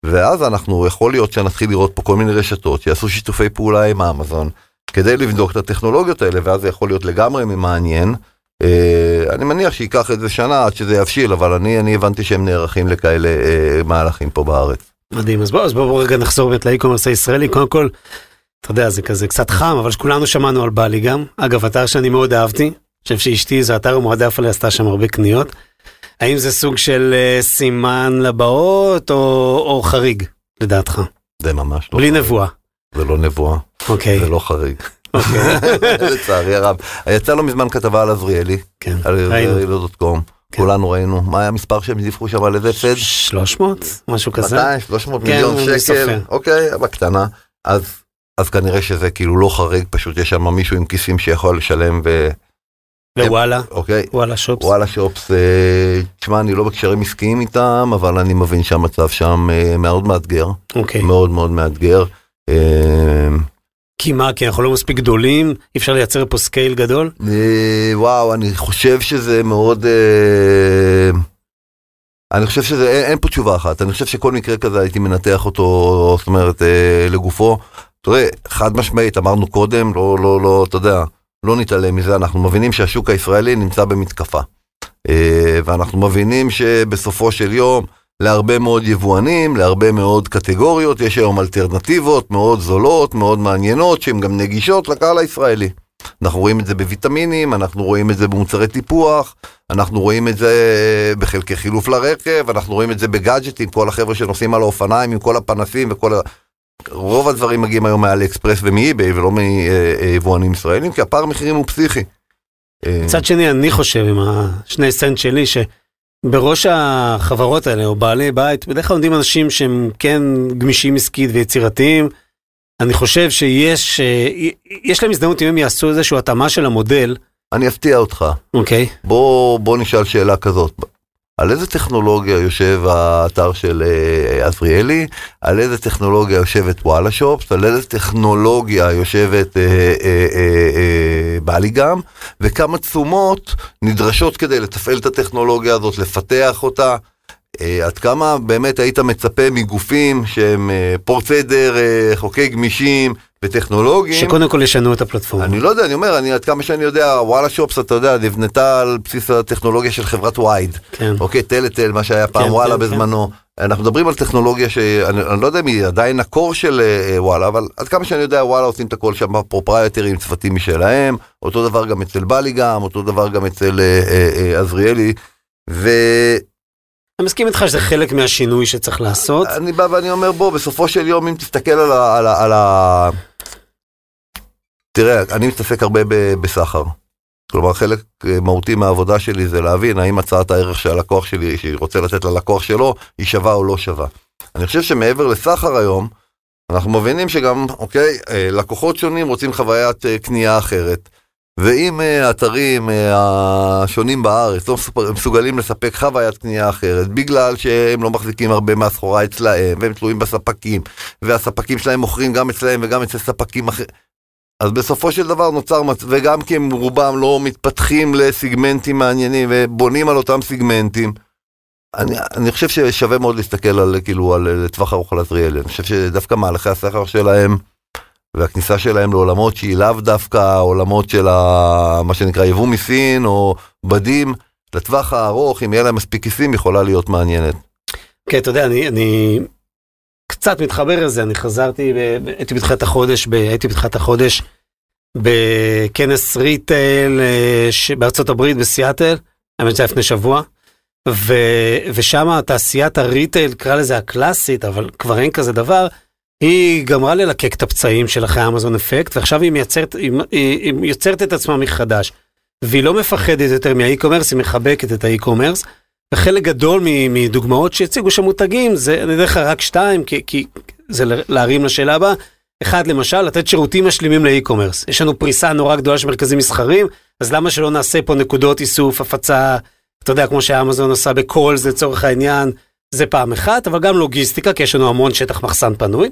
ואז אנחנו, יכול להיות שנתחיל לראות פה כל מיני רשתות שיעשו שיתופי פעולה עם אמזון, כדי לבדוק את הטכנולוגיות האלה, ואז זה יכול להיות לגמרי מעניין. אה, אני מניח שייקח איזה שנה עד שזה יבשיל, אבל אני, אני הבנתי שהם נערכים לכאלה אה, מהלכים פה בארץ. מדהים, אז בואו בוא, בוא רגע נחזור באמת לאי-קומרס הישראלי, קודם כל, אתה יודע, זה כזה קצת חם, אבל כולנו שמענו על בלי גם. אגב, אתר שאני מאוד אהבתי, אני חושב שאשתי זה אתר מועדף עליה, עשתה שם הרבה קניות. האם זה סוג של אה, סימן לבאות או, או חריג, לדעתך? זה ממש לא בלי חריג. נבואה. זה לא נבואה, אוקיי, זה לא חריג. אוקיי, לצערי הרב. יצא לא מזמן כתבה על עזריאלי, כן, על. עזריאלי.קום. כן. כולנו ראינו. מה היה המספר שהם דיווחו שם על איזה הפסד? 300? משהו כזה? 200, 300 כן, מיליון שקל. אוקיי, בקטנה. אז, אז כנראה שזה כאילו לא חריג, פשוט יש שם מישהו עם כיסים שיכול לשלם ו... ווואלה, אוקיי. וואלה שופס. וואלה שופס, אה, תשמע, אני לא בקשרים עסקיים איתם, אבל אני מבין שהמצב שם אה, מאוד מאתגר, אוקיי. מאוד מאוד מאתגר. אה, כי מה, כי אנחנו לא מספיק גדולים? אי אפשר לייצר פה scale גדול? וואו, אני חושב שזה מאוד... אני חושב שזה, אין, אין פה תשובה אחת, אני חושב שכל מקרה כזה הייתי מנתח אותו, זאת אומרת, אה, לגופו. תראה, חד משמעית, אמרנו קודם, לא, לא, לא, אתה יודע, לא נתעלם מזה, אנחנו מבינים שהשוק הישראלי נמצא במתקפה. אה, ואנחנו מבינים שבסופו של יום, להרבה מאוד יבואנים, להרבה מאוד קטגוריות, יש היום אלטרנטיבות מאוד זולות, מאוד מעניינות, שהן גם נגישות לקהל הישראלי. אנחנו רואים את זה בוויטמינים, אנחנו רואים את זה במוצרי טיפוח, אנחנו רואים את זה בחלקי חילוף לרכב, אנחנו רואים את זה בגאדג'טים, כל החבר'ה שנוסעים על האופניים עם כל הפנסים וכל ה... רוב הדברים מגיעים היום מאלי אקספרס ומאי-ביי ולא מיבואנים ישראלים, כי הפער מחירים הוא פסיכי. אה, מצד שני, אני חושב, עם השני סנט שלי, שבראש החברות האלה, או בעלי בית, בדרך כלל עומדים אנשים שהם כן גמישים עסקית ויצירתיים. אני חושב שיש אה, יש להם הזדמנות אם הם יעשו איזושהי התאמה של המודל, אני אפתיע אותך, אוקיי? בוא, בוא נשאל שאלה כזאת. על איזה טכנולוגיה יושב האתר של אה, עזריאלי? על איזה טכנולוגיה יושבת וואלה שופס? על איזה טכנולוגיה יושבת אה, אה, בלי גם? וכמה תשומות נדרשות כדי לתפעל את הטכנולוגיה הזאת, לפתח אותה? עד כמה באמת היית מצפה מגופים שהם פורצי דרך, אוקיי, גמישים, וטכנולוגיים. שקודם כל ישנו את הפלטפורמה. אני לא יודע, אני אומר, אני עד כמה שאני יודע, וואלה שופס, אתה יודע, נבנתה על בסיס הטכנולוגיה של חברת וייד. כן. אוקיי, טלטל, מה שהיה פעם כן, וואלה כן, בזמנו. אנחנו מדברים על טכנולוגיה שאני אני לא יודע אם היא עדיין הקור של אה, אה, וואלה, אבל עד כמה שאני יודע, וואלה עושים את הכל שם פרופרייטרים, צוותים משלהם, אותו דבר גם אצל בלי גם, אותו דבר גם אצל אה, עזריאלי. ואני אני מסכים איתך שזה חלק מהשינוי שצריך לעשות. בא ואני אומר, בוא, בסופו של יום, אם תסתכל על ה... על ה, על ה... תראה, אני מתעסק הרבה בסחר. כלומר, חלק אה, מהותי מהעבודה שלי זה להבין האם הצעת הערך שהלקוח שלי, שהיא רוצה לתת ללקוח שלו, היא שווה או לא שווה. אני חושב שמעבר לסחר היום, אנחנו מבינים שגם, אוקיי, אה, לקוחות שונים רוצים חוויית אה, קנייה אחרת. ואם האתרים השונים בארץ לא מסוגלים לספק חוויית קנייה אחרת, בגלל שהם לא מחזיקים הרבה מהסחורה אצלהם, והם תלויים בספקים, והספקים שלהם מוכרים גם אצלהם וגם אצל ספקים אחרים. אז בסופו של דבר נוצר מצב, וגם כי הם רובם לא מתפתחים לסיגמנטים מעניינים ובונים על אותם סיגמנטים. אני, אני חושב ששווה מאוד להסתכל על כאילו על לטווח ארוך על עזריאלי, אני חושב שדווקא מהלכי הסחר שלהם והכניסה שלהם לעולמות שהיא לאו דווקא עולמות של ה, מה שנקרא יבוא מסין או בדים, לטווח הארוך אם יהיה להם מספיק כיסים יכולה להיות מעניינת. כן, אתה יודע, אני, אני קצת מתחבר לזה, אני חזרתי, הייתי בתחילת החודש, ב- הייתי בתחילת החודש בכנס ריטייל אה, בארצות הברית, בסיאטל, האמת שזה היה לפני שבוע, ו, ושם תעשיית הריטייל, קרא לזה הקלאסית, אבל כבר אין כזה דבר, היא גמרה ללקק את הפצעים של אחרי אמזון אפקט, ועכשיו היא מייצרת, היא, היא, היא יוצרת את עצמה מחדש. והיא לא מפחדת יותר מה e-commerce, היא מחבקת את ה e-commerce. וחלק גדול מדוגמאות שהציגו שם מותגים, זה, אני אתן לך רק שתיים, כי, כי זה להרים לשאלה הבאה. אחד, למשל, לתת שירותים משלימים ל e-commerce. יש לנו פריסה נורא גדולה של מרכזים מסחרים, אז למה שלא נעשה פה נקודות איסוף, הפצה, אתה יודע, כמו שאמזון עושה בקולס לצורך העניין, זה פעם אחת, אבל גם לוגיסטיקה, כי יש לנו המון שטח מחסן פנוי.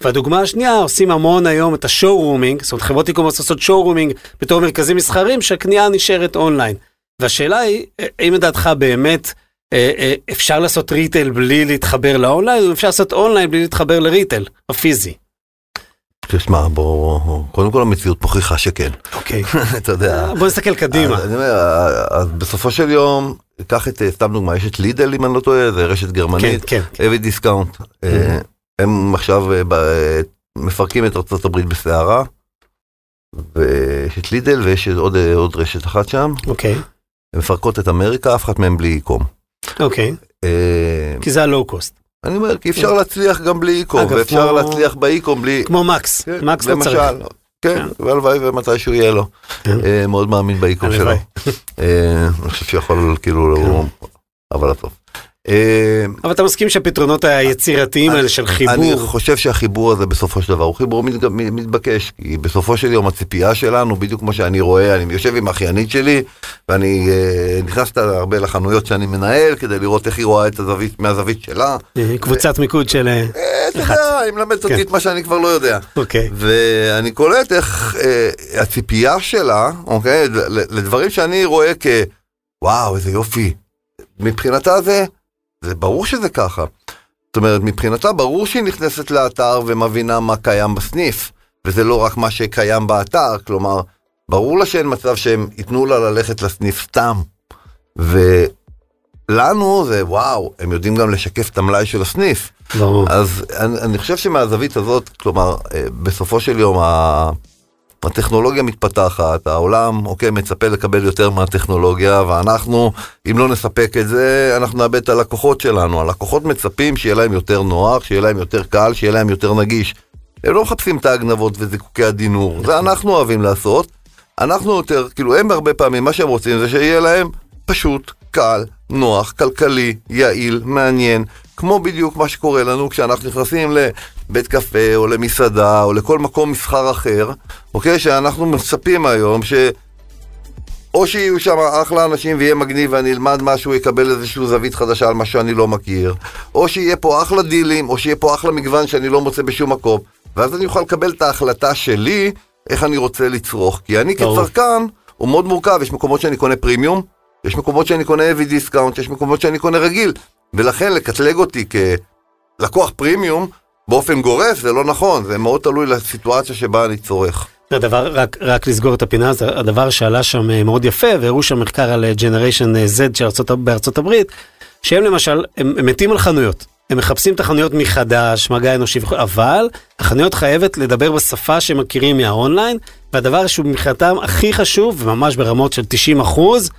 והדוגמה השנייה, עושים המון היום את ה showrooming, זאת אומרת חברות e-commerce עושות showrooming בתור מרכזים מסחרים שהקנייה נשארת אונליין. והשאלה היא, האם לדעתך באמת אה, אה, אפשר לעשות retail בלי להתחבר לאונליין, או אפשר לעשות אונליין בלי להתחבר ל retail, הפיזי? תשמע, בוא, קודם כל המציאות מוכיחה שכן, אוקיי. אתה יודע. בוא נסתכל קדימה. אז אני אומר, אז בסופו של יום, קח את, אה, סתם דוגמה, יש את לידל אם אני לא טועה, זה רשת כן, גרמנית, כן. heavy discount. אה, הם עכשיו אה, ב- אה, מפרקים את הברית בסערה, ויש את לידל ויש עוד, אה, עוד רשת אחת שם, אוקיי, הן מפרקות את אמריקה, אף אחת מהן בלי e-com. אוקיי. אה, כי זה ה low cost. אני אומר, כי אפשר להצליח גם בלי e-com, ואפשר להצליח ב e-com בלי... כמו מקס, כן, מקס לא צריך. למשל, כן, והלוואי ומתישהו יהיה לו. כן. אה, מאוד מאמין באיקום שלו. אה, אני חושב שיכול כאילו, אבל טוב. אה, אבל אתה מסכים שהפתרונות היצירתיים האלה של אני חיבור, חושב שהחיבור הזה בסופו של דבר הוא חיבור מתבקש, כי בסופו של יום הציפייה שלנו, בדיוק כמו שאני רואה, אני יושב עם האחיינית שלי, ואני אה, נכנס הרבה לחנויות שאני מנהל, כדי לראות איך היא רואה את הזווית, מהזווית שלה. אה, קבוצת מיקוד של... אתה. יודע, היא מלמדת אותי כן. את מה שאני כבר לא יודע. אוקיי. ואני קולט איך הציפייה שלה, אוקיי, לדברים שאני רואה כוואו, איזה יופי. מבחינתה זה, זה ברור שזה ככה. זאת אומרת, מבחינתה ברור שהיא נכנסת לאתר ומבינה מה קיים בסניף, וזה לא רק מה שקיים באתר, כלומר, ברור לה שאין מצב שהם ייתנו לה ללכת לסניף סתם. ולנו זה וואו, הם יודעים גם לשקף את המלאי של הסניף. ברור. אז אני, אני חושב שמהזווית הזאת, כלומר, אה, בסופו של יום ה- הטכנולוגיה מתפתחת, העולם, אוקיי, מצפה לקבל יותר מהטכנולוגיה, ואנחנו, אם לא נספק את זה, אנחנו נאבד את הלקוחות שלנו. הלקוחות מצפים שיהיה להם יותר נוח, שיהיה להם יותר קל, שיהיה להם יותר נגיש. הם לא מחפשים את ההגנבות וזיקוקי הדינור, זה אנחנו אוהבים לעשות. אנחנו יותר, כאילו, הם הרבה פעמים, מה שהם רוצים זה שיהיה להם פשוט, קל, נוח, כלכלי, יעיל, מעניין, כמו בדיוק מה שקורה לנו כשאנחנו נכנסים לבית קפה או למסעדה או לכל מקום מסחר אחר, אוקיי? שאנחנו מצפים היום ש... או שיהיו שם אחלה אנשים ויהיה מגניב ואני אלמד משהו, יקבל איזושהי זווית חדשה על מה שאני לא מכיר, או שיהיה פה אחלה דילים, או שיהיה פה אחלה מגוון שאני לא מוצא בשום מקום, ואז אני אוכל לקבל את ההחלטה שלי, איך אני רוצה לצרוך. כי אני. כצרכן, הוא מאוד מורכב, יש מקומות שאני קונה פרימיום, יש מקומות שאני קונה heavy discount, יש מקומות שאני קונה רגיל, ולכן לקטלג אותי כלקוח פרימיום, באופן גורף זה לא נכון, זה מאוד תלוי לסיטואציה שבה אני צורך. הדבר, רק, רק לסגור את הפינה, זה הדבר שעלה שם אה, מאוד יפה, והראו שם מחקר על generation Z של ארצות, בארצות הברית, שהם למשל, הם, הם מתים על חנויות. הם מחפשים את החנויות מחדש, מגע אנושי וכו', אבל החנויות חייבת לדבר בשפה שהם מכירים מהאונליין, והדבר שהוא מבחינתם הכי חשוב, וממש ברמות של 90 אחוז,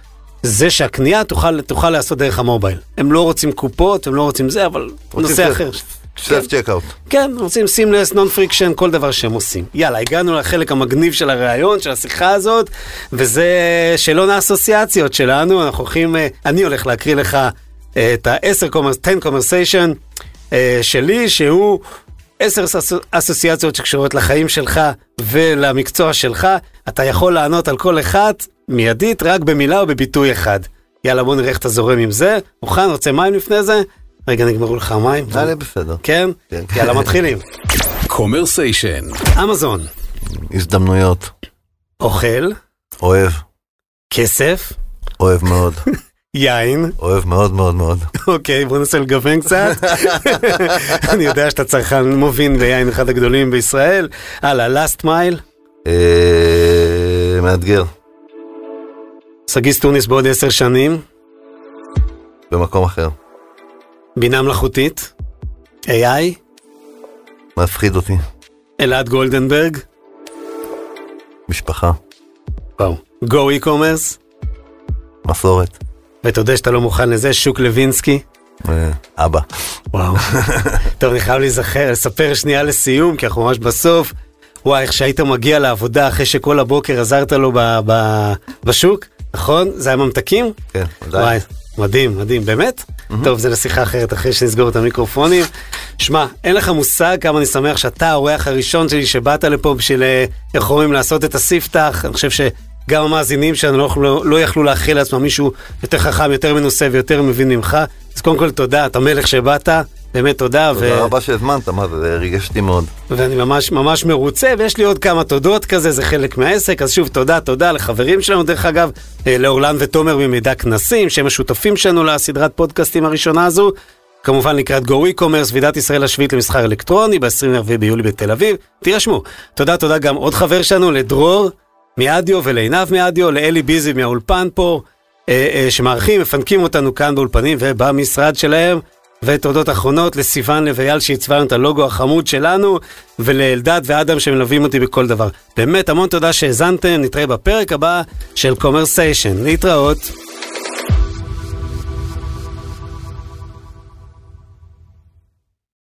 זה שהקנייה תוכל, תוכל לעשות דרך ה mobile. הם לא רוצים קופות, הם לא רוצים זה, אבל נושא אחר. self checkout. כן, רוצים seamless, non friction, כל דבר שהם עושים. יאללה, הגענו לחלק המגניב של הראיון, של השיחה הזאת, וזה שאלון האסוציאציות שלנו, אנחנו הולכים, אה, אני הולך להקריא לך אה, את ה-10 קומרסיישן אה, שלי, שהוא 10 אסוציאציות שקשורות לחיים שלך ולמקצוע שלך. אתה יכול לענות על כל אחד מיידית, רק במילה או בביטוי אחד. יאללה, בוא נראה איך אתה זורם עם זה. מוכן? רוצה מים לפני זה? רגע, נגמרו לך המים? זה בסדר. כן? כן. יאללה, מתחילים. קומרסיישן. אמזון, הזדמנויות. אוכל, אוהב. כסף, אוהב מאוד. יין, אוהב מאוד מאוד מאוד. אוקיי, בוא ננסה לגוון קצת. אני יודע שאתה צרכן מובין ביין אחד הגדולים בישראל. הלאה, last mile, אה, מאתגר. סגיס טוניס בעוד עשר שנים, במקום אחר. בינה מלאכותית, AI, מפחיד אותי. אלעד גולדנברג, משפחה. וואו, גו e-commerce, מסורת. ותודה שאתה לא מוכן לזה, שוק לוינסקי. אה, אבא. וואו. טוב, אני חייב להיזכר, לספר שנייה לסיום, כי אנחנו ממש בסוף. וואי, איך שהיית מגיע לעבודה אחרי שכל הבוקר עזרת לו ב- ב- בשוק, נכון? זה היה ממתקים? כן, ודאי. מדהים, מדהים, באמת? טוב, זה לשיחה אחרת אחרי שנסגור את המיקרופונים. שמע, אין לך מושג כמה אני שמח שאתה האורח הראשון שלי שבאת לפה בשביל, אה, איך אומרים, לעשות את הספתח. אני חושב שגם המאזינים שלנו לא, יכלו- לא יכלו להכיל לעצמם מישהו יותר חכם, יותר מנוסה ויותר מבין ממך. אז קודם כל תודה, אתה מלך שבאת, באמת תודה. תודה רבה שהזמנת, מה זה, זה ריגש אותי מאוד. ואני ממש ממש מרוצה, ויש לי עוד כמה תודות כזה, זה חלק מהעסק, אז שוב תודה, תודה לחברים שלנו, דרך אגב, אה, לאורלן ותומר ממידע כנסים, שהם השותפים שלנו לסדרת פודקאסטים הראשונה הזו. כמובן לקראת גו e-commerce, ועידת ישראל השביעית למסחר אלקטרוני, ב-24 ביולי בתל אביב. תירשמו. תודה, תודה גם עוד חבר שלנו, לדרור מאדיו ולעינב מאדיו, לאלי ביזי מהאולפן פה, אה, אה, שמארחים, מפנקים אותנו כאן באולפנים ובמשרד שלהם. ותודות אחרונות לסיוון לוויאל שעיצבה לנו את הלוגו החמוד שלנו, ולאלדד ואדם שמלווים אותי בכל דבר. באמת המון תודה שהאזנתם, נתראה בפרק הבא של קומרסיישן. להתראות.